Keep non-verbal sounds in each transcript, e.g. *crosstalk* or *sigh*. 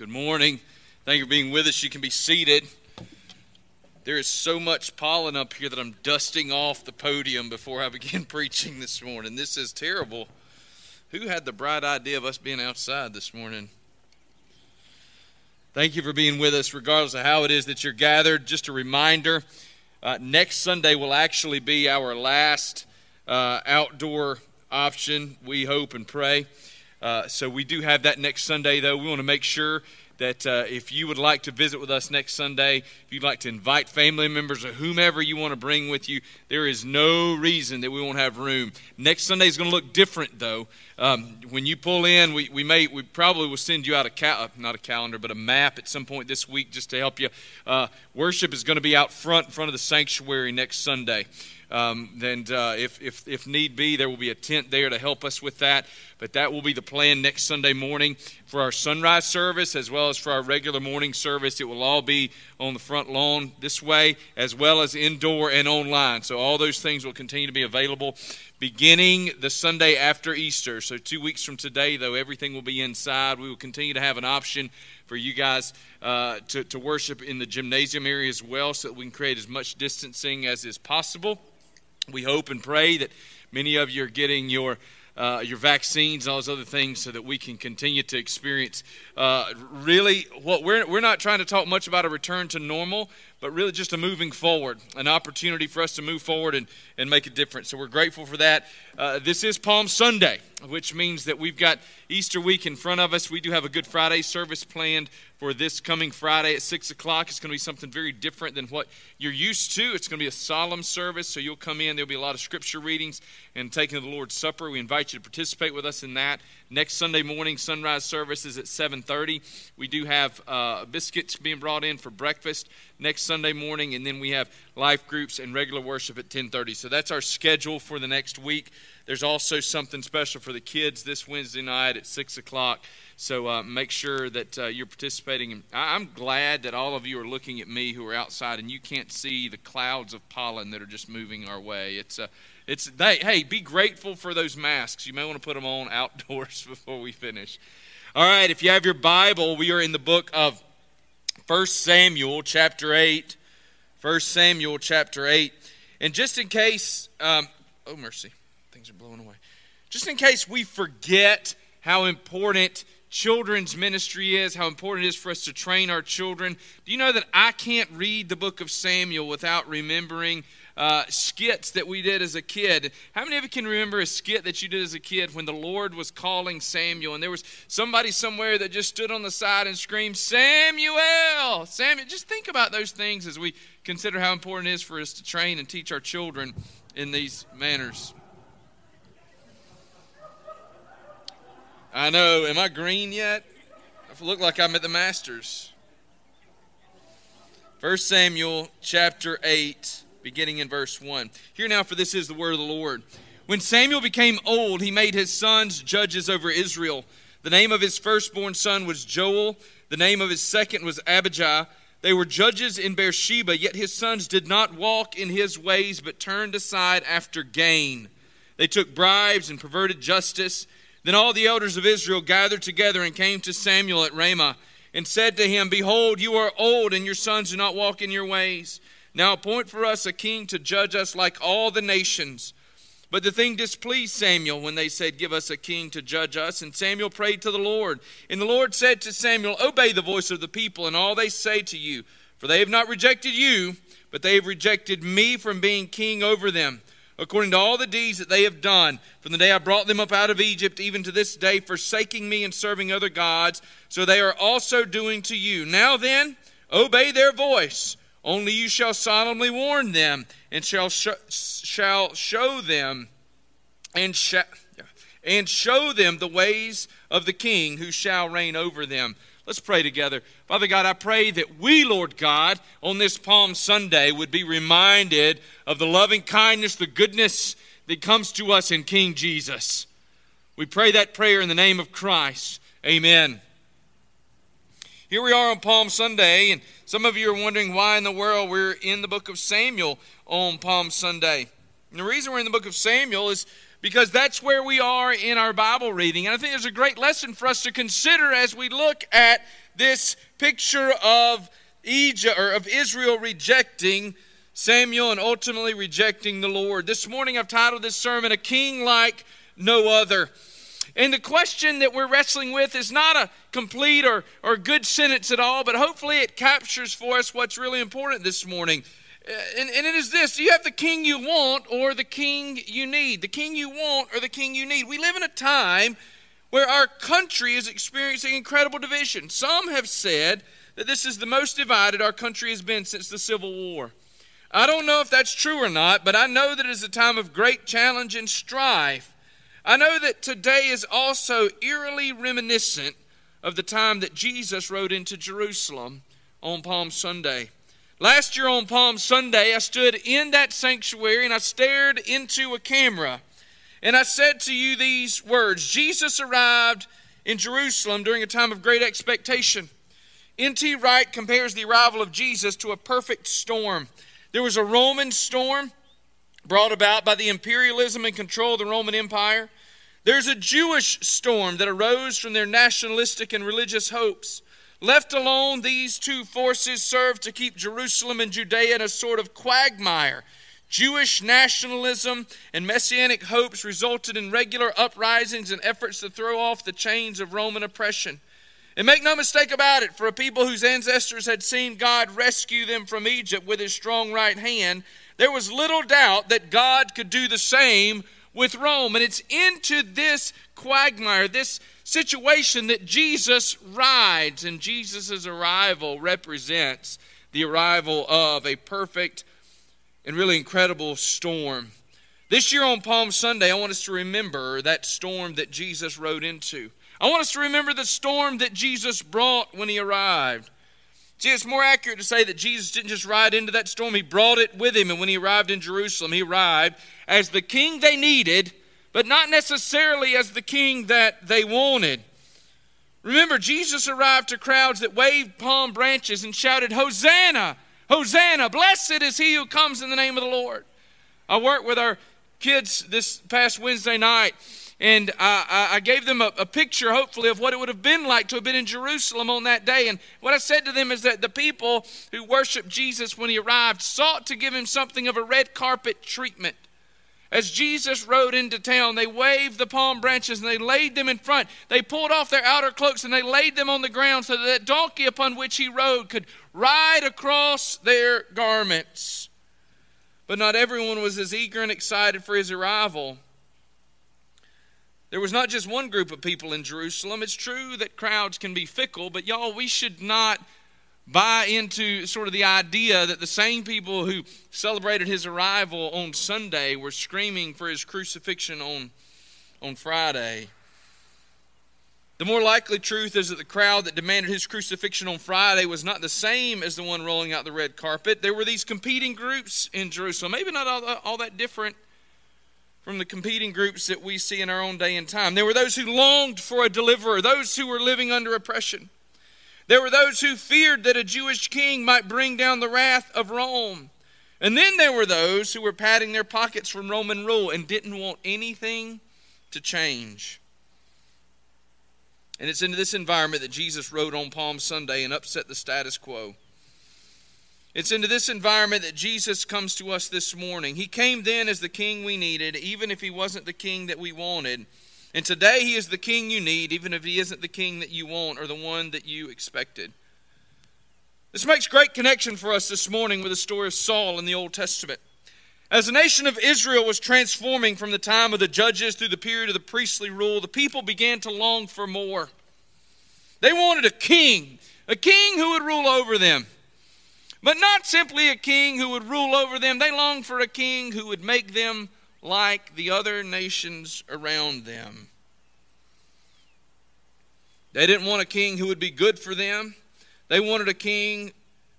Good morning. Thank you for being with us. You can be seated. There is so much pollen up here that I'm dusting off the podium before I begin *laughs* preaching this morning. This is terrible. Who had the bright idea of us being outside this morning? Thank you for being with us, regardless of how it is that you're gathered. Just a reminder uh, next Sunday will actually be our last uh, outdoor option, we hope and pray. Uh, so we do have that next Sunday, though. We want to make sure that uh, if you would like to visit with us next Sunday, if you'd like to invite family members or whomever you want to bring with you, there is no reason that we won't have room. Next Sunday is going to look different, though. Um, when you pull in, we, we may we probably will send you out a cal- uh, not a calendar, but a map at some point this week just to help you. Uh, worship is going to be out front in front of the sanctuary next Sunday. Um, and uh, if, if, if need be, there will be a tent there to help us with that. But that will be the plan next Sunday morning for our sunrise service as well as for our regular morning service. It will all be on the front lawn this way as well as indoor and online. So all those things will continue to be available beginning the Sunday after Easter. So two weeks from today, though, everything will be inside. We will continue to have an option for you guys uh, to, to worship in the gymnasium area as well so that we can create as much distancing as is possible. We hope and pray that many of you are getting your uh, your vaccines and all those other things so that we can continue to experience uh, really what we're, we're not trying to talk much about a return to normal but really just a moving forward, an opportunity for us to move forward and, and make a difference. So we're grateful for that. Uh, this is Palm Sunday, which means that we've got Easter week in front of us. We do have a Good Friday service planned for this coming Friday at 6 o'clock. It's going to be something very different than what you're used to. It's going to be a solemn service, so you'll come in. There'll be a lot of scripture readings and taking of the Lord's Supper. We invite you to participate with us in that. Next Sunday morning, sunrise service is at 7.30. We do have uh, biscuits being brought in for breakfast next Sunday morning, and then we have life groups and regular worship at 10:30. So that's our schedule for the next week. There's also something special for the kids this Wednesday night at six o'clock. So uh, make sure that uh, you're participating. I'm glad that all of you are looking at me who are outside and you can't see the clouds of pollen that are just moving our way. It's uh, it's they, hey, be grateful for those masks. You may want to put them on outdoors *laughs* before we finish. All right, if you have your Bible, we are in the book of 1 Samuel chapter 8. 1 Samuel chapter 8. And just in case, um, oh mercy, things are blowing away. Just in case we forget how important children's ministry is, how important it is for us to train our children, do you know that I can't read the book of Samuel without remembering uh, skits that we did as a kid. How many of you can remember a skit that you did as a kid when the Lord was calling Samuel and there was somebody somewhere that just stood on the side and screamed, Samuel! Samuel! Just think about those things as we consider how important it is for us to train and teach our children in these manners. I know. Am I green yet? I look like I'm at the Masters. 1 Samuel chapter 8 beginning in verse 1. Hear now, for this is the word of the Lord. When Samuel became old, he made his sons judges over Israel. The name of his firstborn son was Joel, the name of his second was Abijah. They were judges in Beersheba, yet his sons did not walk in his ways, but turned aside after gain. They took bribes and perverted justice. Then all the elders of Israel gathered together and came to Samuel at Ramah and said to him, Behold, you are old, and your sons do not walk in your ways. Now appoint for us a king to judge us like all the nations. But the thing displeased Samuel when they said, Give us a king to judge us. And Samuel prayed to the Lord. And the Lord said to Samuel, Obey the voice of the people and all they say to you. For they have not rejected you, but they have rejected me from being king over them, according to all the deeds that they have done. From the day I brought them up out of Egypt, even to this day, forsaking me and serving other gods, so they are also doing to you. Now then, obey their voice. Only you shall solemnly warn them, and shall sh- shall show them, and sh- and show them the ways of the King who shall reign over them. Let's pray together. Father God, I pray that we, Lord God, on this Palm Sunday would be reminded of the loving kindness, the goodness that comes to us in King Jesus. We pray that prayer in the name of Christ. Amen. Here we are on Palm Sunday, and some of you are wondering why in the world we're in the book of Samuel on Palm Sunday. And the reason we're in the book of Samuel is because that's where we are in our Bible reading. And I think there's a great lesson for us to consider as we look at this picture of Egypt or of Israel rejecting Samuel and ultimately rejecting the Lord. This morning I've titled this sermon A King Like No Other. And the question that we're wrestling with is not a complete or, or good sentence at all, but hopefully it captures for us what's really important this morning. Uh, and, and it is this Do you have the king you want or the king you need? The king you want or the king you need? We live in a time where our country is experiencing incredible division. Some have said that this is the most divided our country has been since the Civil War. I don't know if that's true or not, but I know that it is a time of great challenge and strife. I know that today is also eerily reminiscent of the time that Jesus rode into Jerusalem on Palm Sunday. Last year on Palm Sunday, I stood in that sanctuary and I stared into a camera. And I said to you these words Jesus arrived in Jerusalem during a time of great expectation. N.T. Wright compares the arrival of Jesus to a perfect storm. There was a Roman storm brought about by the imperialism and control of the Roman Empire. There's a Jewish storm that arose from their nationalistic and religious hopes. Left alone, these two forces served to keep Jerusalem and Judea in a sort of quagmire. Jewish nationalism and messianic hopes resulted in regular uprisings and efforts to throw off the chains of Roman oppression. And make no mistake about it, for a people whose ancestors had seen God rescue them from Egypt with his strong right hand, there was little doubt that God could do the same with Rome. And it's into this quagmire, this situation that Jesus rides, and Jesus' arrival represents the arrival of a perfect and really incredible storm. This year on Palm Sunday, I want us to remember that storm that Jesus rode into. I want us to remember the storm that Jesus brought when he arrived. See, it's more accurate to say that Jesus didn't just ride into that storm, he brought it with him. And when he arrived in Jerusalem, he arrived as the king they needed but not necessarily as the king that they wanted. Remember, Jesus arrived to crowds that waved palm branches and shouted, Hosanna! Hosanna! Blessed is he who comes in the name of the Lord. I worked with our kids this past Wednesday night, and I, I gave them a, a, picture, hopefully, of what it would have been like to have been in Jerusalem on that day. And what I said to them is that the people who worshiped Jesus when he arrived sought to give him something of a red carpet treatment. As Jesus rode into town, they waved the palm branches and they laid them in front. They pulled off their outer cloaks and they laid them on the ground so that that donkey upon which he rode could ride across their garments. But not everyone was as eager and excited for his arrival. There was not just one group of people in Jerusalem. It's true that crowds can be fickle, but y'all, we should not buy into sort of the idea that the same people who celebrated his arrival on Sunday were screaming for his crucifixion on, on Friday. The more likely truth is that the crowd that demanded his crucifixion on Friday was not the same as the one rolling out the red carpet. There were these competing groups in Jerusalem, maybe not all, all that different from the competing groups that we see in our own day and time. There were those who longed for a deliverer, those who were living under oppression. There were those who feared that a Jewish king might bring down the wrath of Rome. And then there were those who were padding their pockets from Roman rule and didn't want anything to change. And it's into this environment that Jesus rode on Palm Sunday and upset the status quo. It's into this environment that Jesus comes to us this morning. He came then as the king we needed, even if he wasn't the king that we wanted. And today he is the king you need, even if he isn't the king that you want or the one that you expected. This makes great connection for us this morning with the story of Saul in the Old Testament. As the nation of Israel was transforming from the time of the judges through the period of the priestly rule, the people began to long for more. They wanted a king, a king who would rule over them. But not simply a king who would rule over them, they longed for a king who would make them like the other nations around them. They didn't want a king who would be good for them. They wanted a king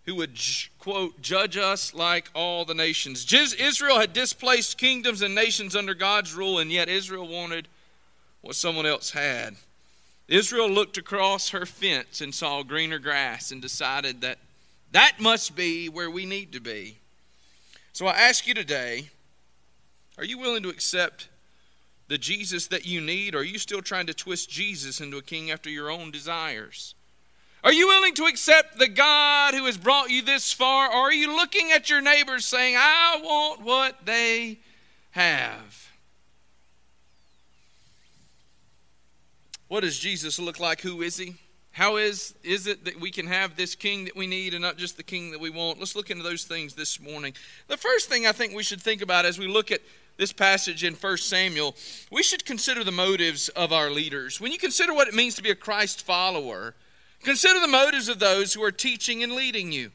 who would, quote, judge us like all the nations. Israel had displaced kingdoms and nations under God's rule, and yet Israel wanted what someone else had. Israel looked across her fence and saw greener grass and decided that that must be where we need to be. So I ask you today are you willing to accept the Jesus that you need, or are you still trying to twist Jesus into a king after your own desires? Are you willing to accept the God who has brought you this far, or are you looking at your neighbors saying, I want what they have? What does Jesus look like? Who is he? How is, is it that we can have this king that we need and not just the king that we want? Let's look into those things this morning. The first thing I think we should think about as we look at this passage in 1 Samuel, we should consider the motives of our leaders. When you consider what it means to be a Christ follower, consider the motives of those who are teaching and leading you.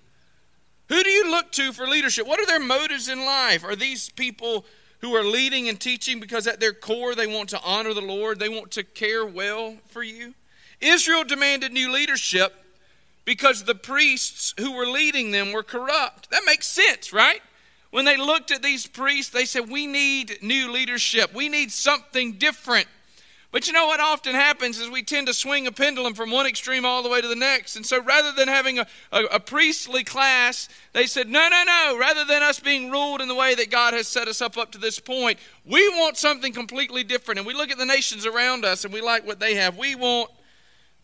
Who do you look to for leadership? What are their motives in life? Are these people who are leading and teaching because at their core they want to honor the Lord, they want to care well for you? Israel demanded new leadership because the priests who were leading them were corrupt. That makes sense, right? When they looked at these priests, they said, We need new leadership. We need something different. But you know what often happens is we tend to swing a pendulum from one extreme all the way to the next. And so rather than having a, a, a, priestly class, they said, no, no, no. Rather than us being ruled in the way that God has set us up up to this point, we want something completely different. And we look at the nations around us and we like what they have. We want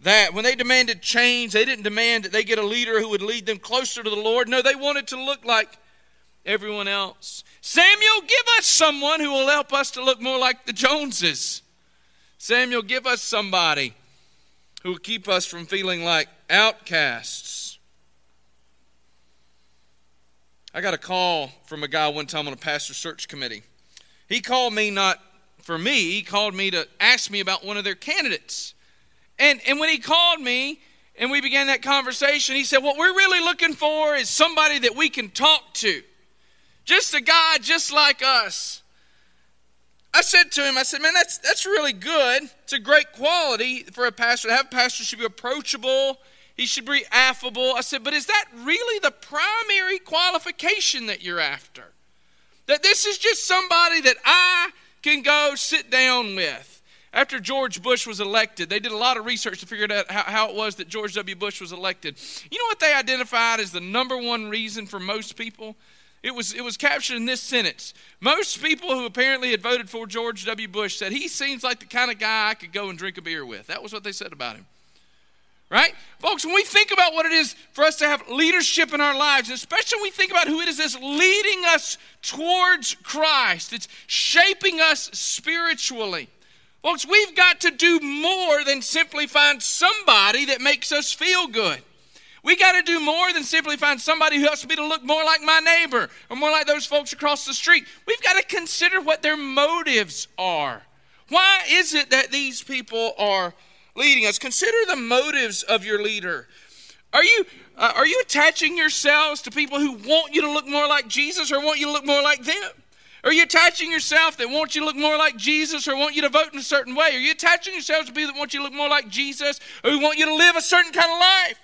that. When they demanded change, they didn't demand that they get a leader who would lead them closer to the Lord. No, they wanted to look like everyone else. Samuel, give us someone who will help us to look more like the Joneses. Samuel, give us somebody who will keep us from feeling like outcasts. I got a call from a guy one time on a pastor search committee. He called me not for me, he called me to ask me about one of their candidates. And, and when he called me and we began that conversation, he said, What we're really looking for is somebody that we can talk to. Just a guy just like us. I said to him, I said, man, that's, that's really good. It's a great quality for a pastor to have. A pastor should be approachable. He should be affable. I said, but is that really the primary qualification that you're after? That this is just somebody that I can go sit down with. After George Bush was elected, they did a lot of research to figure out how, how, it was that George W. Bush was elected. You know what they identified as the number one reason for most people? It was, it was captured in this sentence. Most people who apparently had voted for George W. Bush said he seems like the kind of guy I could go and drink a beer with. That was what they said about him. Right? Folks, when we think about what it is for us to have leadership in our lives, especially when we think about who it is that's leading us towards Christ, it's shaping us spiritually. Folks, we've got to do more than simply find somebody that makes us feel good. We got to do more than simply find somebody who helps me to look more like my neighbor or more like those folks across the street. We've got to consider what their motives are. Why is it that these people are leading us? Consider the motives of your leader. Are you uh, are you attaching yourselves to people who want you to look more like Jesus or want you to look more like them? Are you attaching yourself that want you to look more like Jesus or want you to vote in a certain way? Are you attaching yourselves to people that want you to look more like Jesus or who want you to live a certain kind of life?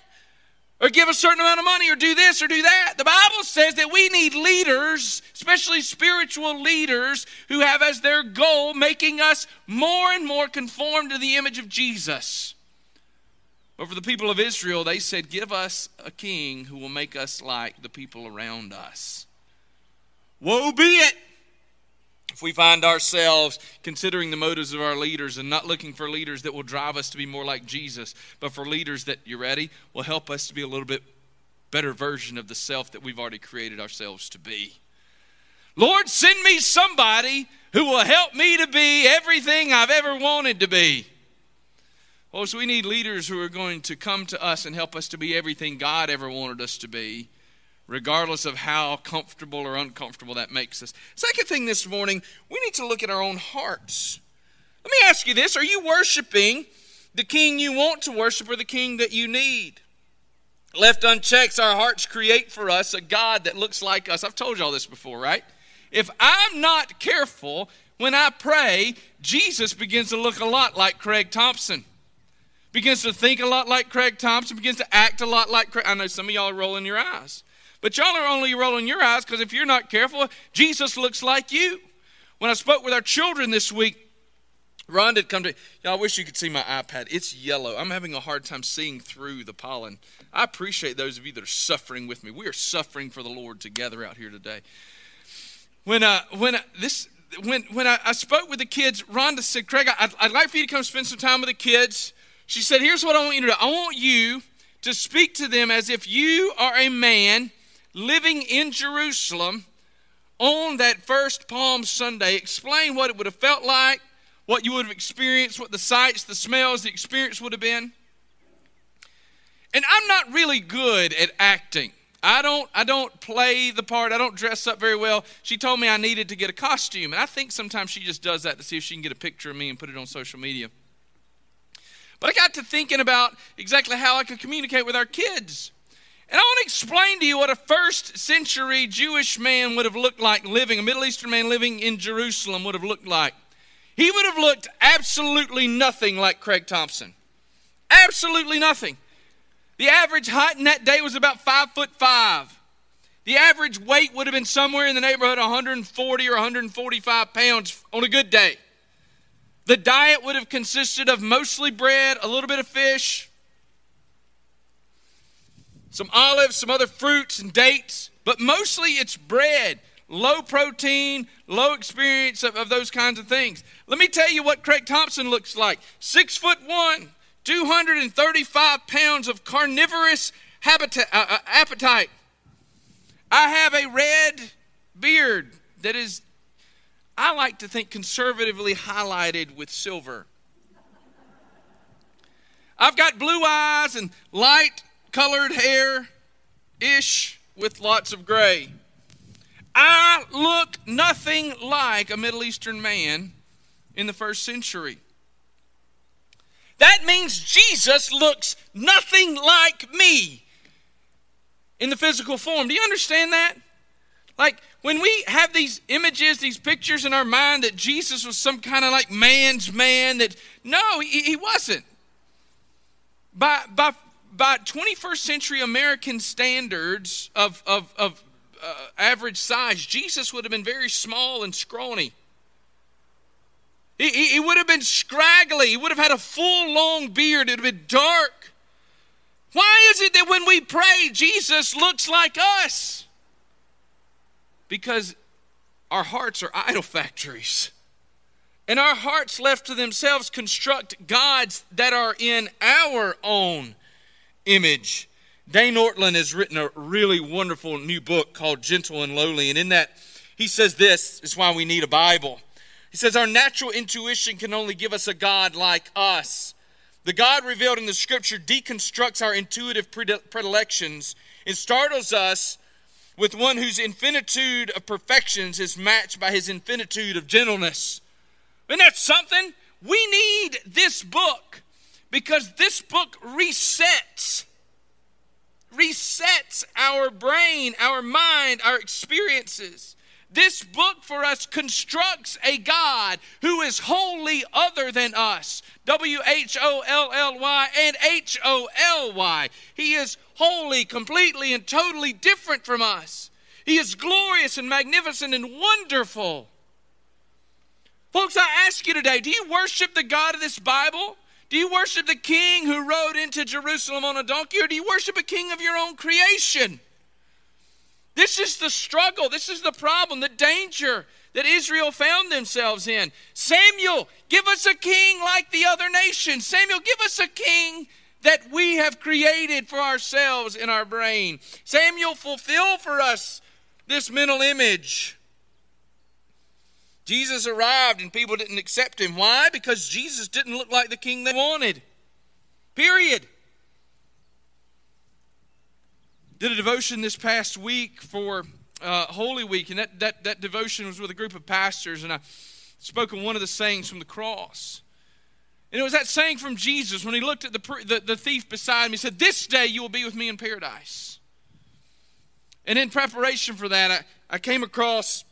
Or give a certain amount of money or do this or do that. The Bible says that we need leaders, especially spiritual leaders, who have as their goal making us more and more conformed to the image of Jesus. But for the people of Israel, they said, Give us a king who will make us like the people around us. Woe be it if we find ourselves considering the motives of our leaders and not looking for leaders that will drive us to be more like Jesus, but for leaders that, you ready, will help us to be a little bit better version of the self that we've already created ourselves to be. Lord, send me somebody who will help me to be everything I've ever wanted to be. Oh, so we need leaders who are going to come to us and help us to be everything God ever wanted us to be regardless of how comfortable or uncomfortable that makes us. Second thing this morning, we need to look at our own hearts. Let me ask you this Are you worshiping the king you want to worship or the king that you need? Left unchecked, our hearts create for us a God that looks like us. I've told you all this before, right? If I'm not careful, when I pray, Jesus begins to look a lot like Craig Thompson. Begins to think a lot like Craig Thompson, begins to act a lot like Craig. I know some of y'all are rolling your eyes. But y'all are only rolling your eyes because if you're not careful, Jesus looks like you. When I spoke with our children this week, Ron did come to y'all. I wish you could see my iPad. It's yellow. I'm having a hard time seeing through the pollen. I appreciate those of you that are suffering with me. We are suffering for the Lord together out here today. When uh, when uh, this when, when I, I, spoke with the kids, Rhonda said, Craig, I'd, I'd like for you to come spend some time with the kids. She said, Here's what I want you to do I want you to speak to them as if you are a man living in Jerusalem on that first Palm Sunday. Explain what it would have felt like, what you would have experienced, what the sights, the smells, the experience would have been. And I'm not really good at acting. I don't I don't play the part. I don't dress up very well. She told me I needed to get a costume, and I think sometimes she just does that to see if she can get a picture of me and put it on social media. But I got to thinking about exactly how I could communicate with our kids. And I want to explain to you what a first century Jewish man would have looked like living, a Middle Eastern man living in Jerusalem would have looked like. He would have looked absolutely nothing like Craig Thompson. Absolutely nothing. The average height in that day was about five foot five. The average weight would have been somewhere in the neighborhood of 140 or 145 pounds on a good day. The diet would have consisted of mostly bread, a little bit of fish, some olives, some other fruits and dates, but mostly it's bread, low protein, low experience of, of those kinds of things. Let me tell you what Craig Thompson looks like. Six foot one, 235 pounds of carnivorous habitat, uh, uh, appetite. I have a red beard that is, I like to think, conservatively highlighted with silver. I've got blue eyes and light colored hair ish with lots of gray. I look nothing like a Middle Eastern man in the first century. That means Jesus looks nothing like me in the physical form. Do you understand that? Like when we have these images, these pictures in our mind that Jesus was some kind of like man's man, that no, he, he wasn't. By, by, by 21st century American standards of, of, of uh, average size, Jesus would have been very small and scrawny. He, he, he would have been scraggly. He would have had a full, long beard. It would have been dark. Why is it that when we pray, Jesus looks like us? Because our hearts are idol factories. And our hearts left to themselves construct gods that are in our own image. Dane Ortlund has written a really wonderful new book called Gentle and Lowly. And in that, he says this is why we need a Bible. He says, Our natural intuition can only give us a God like us. The God revealed in the scripture deconstructs our intuitive predilections and startles us with one whose infinitude of perfections is matched by his infinitude of gentleness. Isn't that something? We need this book because this book resets resets our brain, our mind, our experiences. This book for us constructs a God who is wholly other than us. W H O L L Y and H O L Y. He is wholly, completely, and totally different from us. He is glorious and magnificent and wonderful. Folks, I ask you today do you worship the God of this Bible? Do you worship the king who rode into Jerusalem on a donkey, or do you worship a king of your own creation? This is the struggle. This is the problem, the danger that Israel found themselves in. Samuel, give us a king like the other nations. Samuel, give us a king that we have created for ourselves in our brain. Samuel, fulfill for us this mental image. Jesus arrived and people didn't accept him. Why? Because Jesus didn't look like the king they wanted. Period. Did a devotion this past week for uh, Holy Week, and that, that, that devotion was with a group of pastors, and I spoke on one of the sayings from the cross. And it was that saying from Jesus when he looked at the, the, the thief beside him. He said, This day you will be with me in paradise. And in preparation for that, I, I came across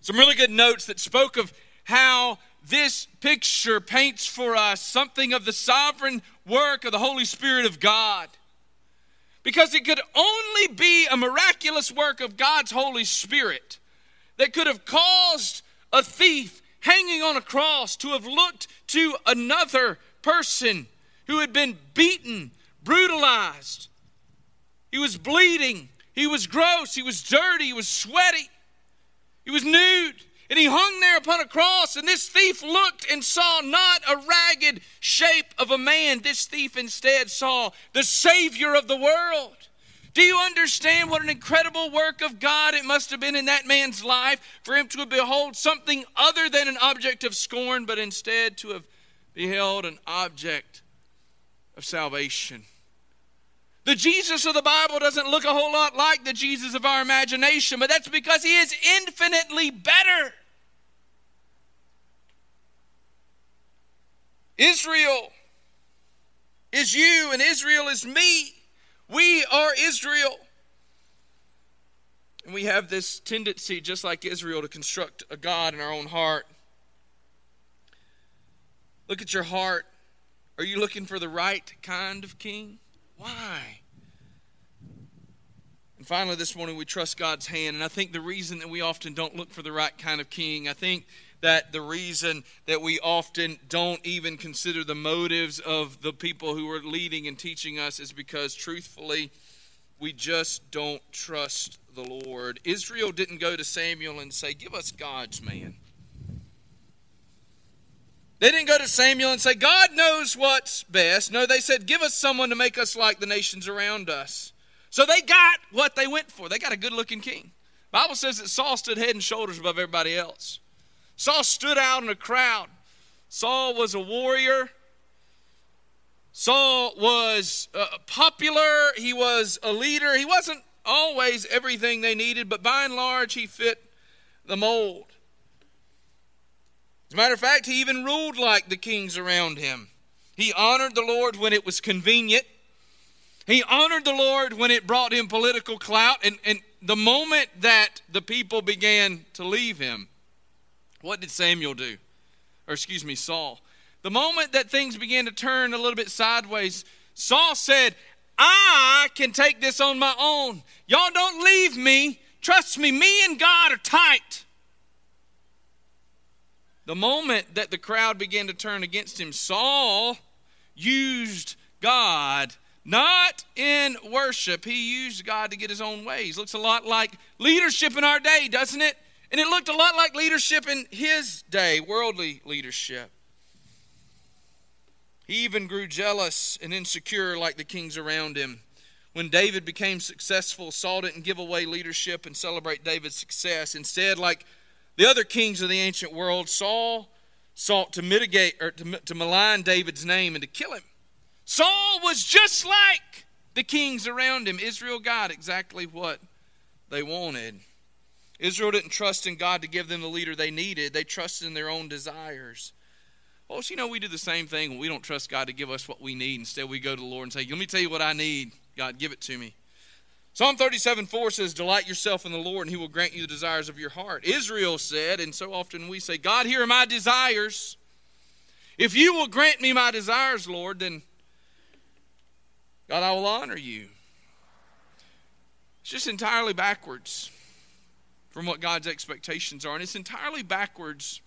some really good notes that spoke of how this picture paints for us something of the sovereign work of the Holy Spirit of God. Because it could only be a miraculous work of God's Holy Spirit that could have caused a thief hanging on a cross to have looked to another person who had been beaten, brutalized. He was bleeding. He was gross. He was dirty. He was sweaty. He was nude. And he hung there upon a cross, and this thief looked and saw not a ragged shape of a man. This thief instead saw the Savior of the world. Do you understand what an incredible work of God it must have been in that man's life for him to behold something other than an object of scorn, but instead to have beheld an object of salvation? The Jesus of the Bible doesn't look a whole lot like the Jesus of our imagination, but that's because he is infinitely better. Israel is you, and Israel is me. We are Israel. And we have this tendency, just like Israel, to construct a God in our own heart. Look at your heart. Are you looking for the right kind of king? Why? And finally, this morning, we trust God's hand. And I think the reason that we often don't look for the right kind of king, I think that the reason that we often don't even consider the motives of the people who are leading and teaching us is because, truthfully, we just don't trust the Lord. Israel didn't go to Samuel and say, Give us God's man. They didn't go to Samuel and say, God knows what's best. No, they said, Give us someone to make us like the nations around us. So they got what they went for. They got a good looking king. Bible says that Saul stood head and shoulders above everybody else. Saul stood out in a crowd. Saul was a warrior. Saul was uh, popular. He was a leader. He wasn't always everything they needed, but by and large, he fit the mold. As a matter of fact, he even ruled like the kings around him. He honored the Lord when it was convenient. He honored the Lord when it brought him political clout. And, and the moment that the people began to leave him, what did Samuel do? Or, excuse me, Saul. The moment that things began to turn a little bit sideways, Saul said, I can take this on my own. Y'all don't leave me. Trust me, me and God are tight. The moment that the crowd began to turn against him, Saul used God not in worship. He used God to get his own ways. Looks a lot like leadership in our day, doesn't it? And it looked a lot like leadership in his day, worldly leadership. He even grew jealous and insecure like the kings around him. When David became successful, Saul didn't give away leadership and celebrate David's success. Instead, like the other kings of the ancient world, Saul sought to mitigate or to, to malign David's name and to kill him. Saul was just like the kings around him. Israel got exactly what they wanted. Israel didn't trust in God to give them the leader they needed, they trusted in their own desires. Well, so you know, we do the same thing we don't trust God to give us what we need. Instead, we go to the Lord and say, Let me tell you what I need. God, give it to me. Psalm 37 4 says, Delight yourself in the Lord, and he will grant you the desires of your heart. Israel said, and so often we say, God, here are my desires. If you will grant me my desires, Lord, then God, I will honor you. It's just entirely backwards from what God's expectations are, and it's entirely backwards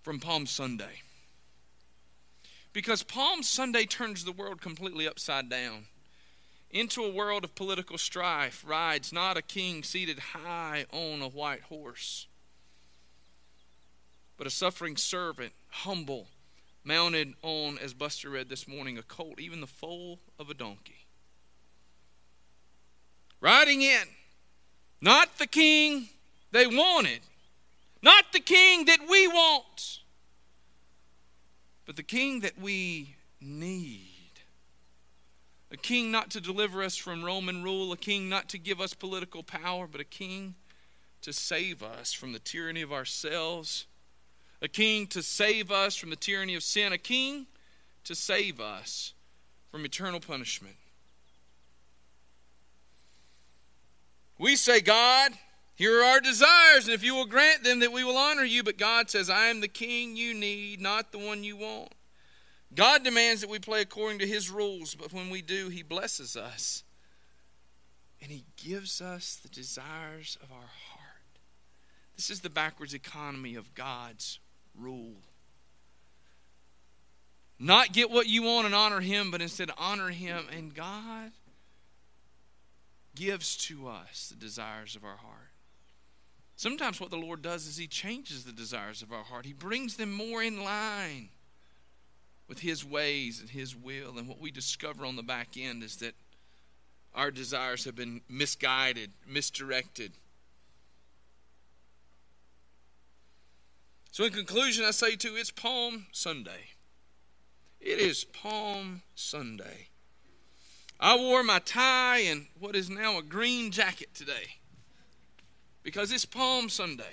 from Palm Sunday. Because Palm Sunday turns the world completely upside down. Into a world of political strife rides not a king seated high on a white horse, but a suffering servant, humble, mounted on, as Buster read this morning, a colt, even the foal of a donkey. Riding in, not the king they wanted, not the king that we want but the king that we need. A king not to deliver us from Roman rule, a king not to give us political power, but a king to save us from the tyranny of ourselves, a king to save us from the tyranny of sin, a king to save us from eternal punishment. We say, God, here are our desires, and if you will grant them, that we will honor you. But God says, I am the king you need, not the one you want. God demands that we play according to his rules, but when we do, he blesses us. And he gives us the desires of our heart. This is the backwards economy of God's rule. Not get what you want and honor him, but instead honor him. And God gives to us the desires of our heart. Sometimes what the Lord does is He changes the desires of our heart, He brings them more in line with His ways and His will. And what we discover on the back end is that our desires have been misguided, misdirected. So, in conclusion, I say to you, it's Palm Sunday. It is Palm Sunday. I wore my tie and what is now a green jacket today because it's Palm Sunday.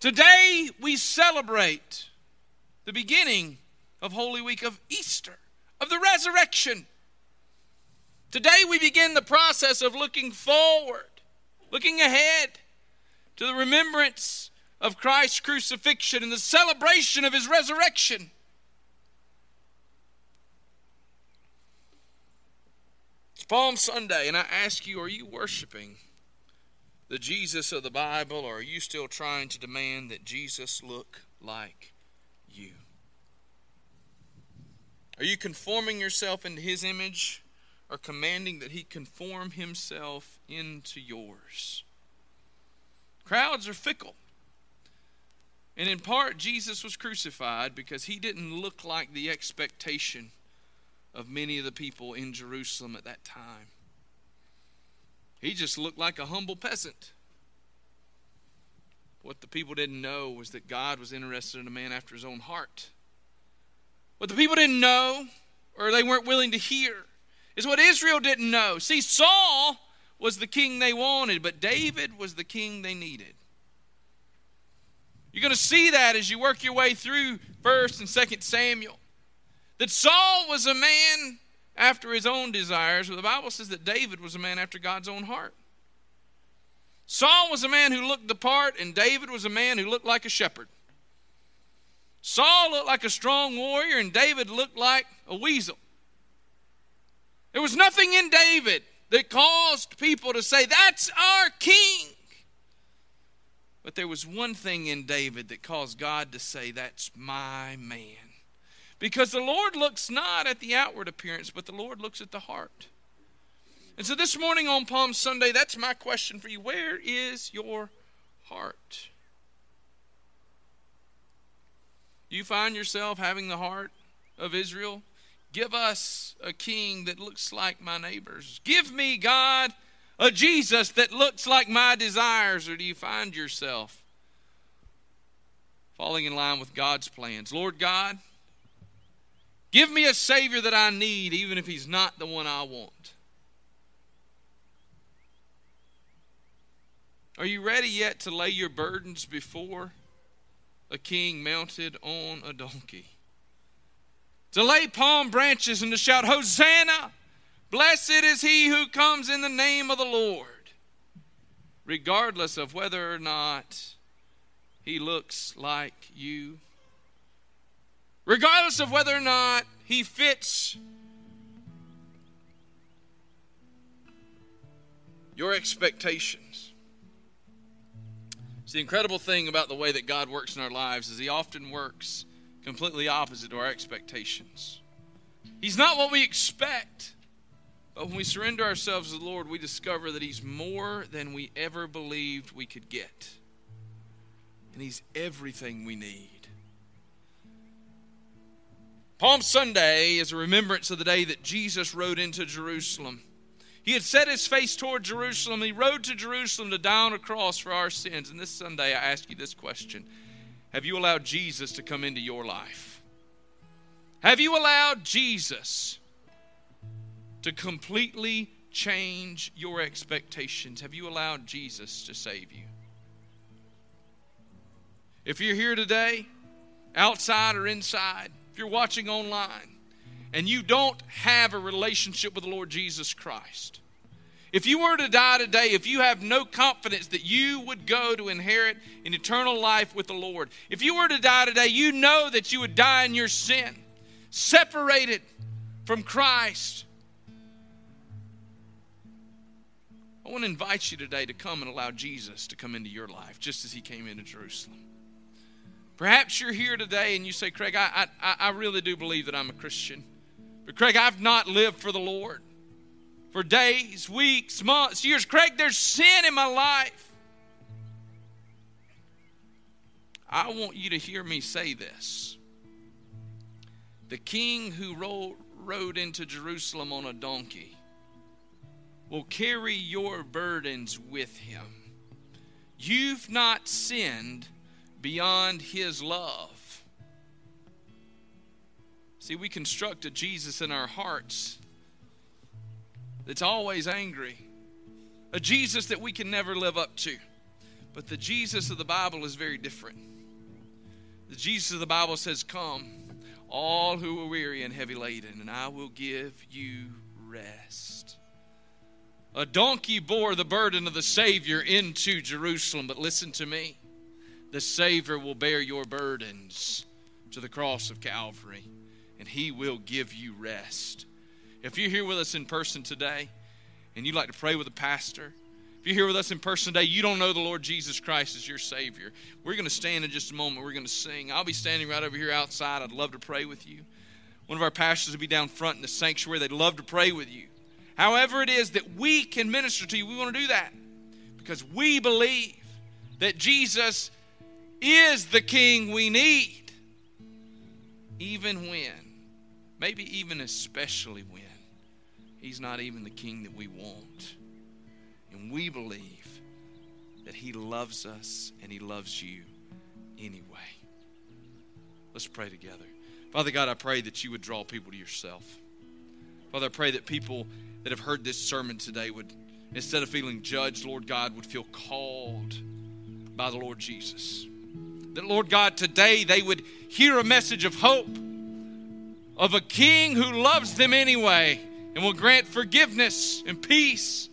Today we celebrate the beginning of Holy Week of Easter, of the resurrection. Today we begin the process of looking forward, looking ahead to the remembrance of Christ's crucifixion and the celebration of his resurrection. It's Palm Sunday, and I ask you, are you worshiping the Jesus of the Bible, or are you still trying to demand that Jesus look like you? Are you conforming yourself into his image, or commanding that he conform himself into yours? Crowds are fickle. And in part, Jesus was crucified because he didn't look like the expectation of many of the people in Jerusalem at that time. He just looked like a humble peasant. What the people didn't know was that God was interested in a man after his own heart. What the people didn't know, or they weren't willing to hear, is what Israel didn't know. See, Saul was the king they wanted, but David was the king they needed. You're going to see that as you work your way through 1st and 2nd Samuel that Saul was a man after his own desires, but the Bible says that David was a man after God's own heart. Saul was a man who looked the part, and David was a man who looked like a shepherd. Saul looked like a strong warrior, and David looked like a weasel. There was nothing in David that caused people to say, That's our king. But there was one thing in David that caused God to say, That's my man. Because the Lord looks not at the outward appearance, but the Lord looks at the heart. And so this morning on Palm Sunday, that's my question for you. Where is your heart? Do you find yourself having the heart of Israel? Give us a king that looks like my neighbors. Give me, God, a Jesus that looks like my desires. Or do you find yourself falling in line with God's plans? Lord God, Give me a Savior that I need, even if He's not the one I want. Are you ready yet to lay your burdens before a king mounted on a donkey? To lay palm branches and to shout, Hosanna! Blessed is he who comes in the name of the Lord, regardless of whether or not he looks like you regardless of whether or not he fits your expectations. It's the incredible thing about the way that God works in our lives is he often works completely opposite to our expectations. He's not what we expect. But when we surrender ourselves to the Lord, we discover that He's more than we ever believed we could get. And He's everything we need. Palm Sunday is a remembrance of the day that Jesus rode into Jerusalem. He had set his face toward Jerusalem. He rode to Jerusalem to die on a cross for our sins. And this Sunday, I ask you this question Have you allowed Jesus to come into your life? Have you allowed Jesus to completely change your expectations? Have you allowed Jesus to save you? If you're here today, outside or inside, if you're watching online and you don't have a relationship with the Lord Jesus Christ, if you were to die today, if you have no confidence that you would go to inherit an eternal life with the Lord, if you were to die today, you know that you would die in your sin, separated from Christ. I want to invite you today to come and allow Jesus to come into your life just as he came into Jerusalem. Perhaps you're here today and you say, Craig, I, I, I really do believe that I'm a Christian. But Craig, I've not lived for the Lord. for days, weeks, months, years. Craig, there's sin in my life. I want you to hear me say this. The king who rode, rode into Jerusalem on a donkey will carry your burdens with him. You've not sinned beyond his love. See, we construct a Jesus in our hearts that's always angry, a Jesus that we can never live up to. But the Jesus of the Bible is very different. The Jesus of the Bible says, Come, all who are weary and heavy laden, and I will give you rest. A donkey bore the burden of the Savior into Jerusalem, but listen to me. The Savior will bear your burdens to the cross of Calvary, and He will give you rest. If you're here with us in person today and you'd like to pray with a pastor, if you're here with us in person today, you don't know the Lord Jesus Christ as your Savior. We're going to stand in just a moment. We're going to sing. I'll be standing right over here outside. I'd love to pray with you. One of our pastors will be down front in the sanctuary. They'd love to pray with you. However, it is that we can minister to you, we want to do that because we believe that Jesus is the King we need, even when, maybe even especially when, He's not even the King that we want. And we believe that He loves us and He loves you anyway. Let's pray together. Father God, I pray that you would draw people to yourself. Father, I pray that people that have heard this sermon today would, instead of feeling judged, Lord God, would feel called by the Lord Jesus. That, Lord God, today they would hear a message of hope, of a king who loves them anyway and will grant forgiveness and peace.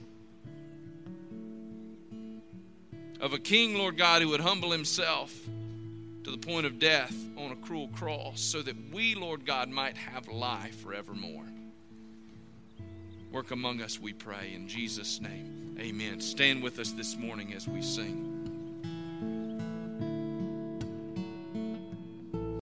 Of a king, Lord God, who would humble himself to the point of death on a cruel cross so that we, Lord God, might have life forevermore. Work among us, we pray. In Jesus' name, amen. Stand with us this morning as we sing.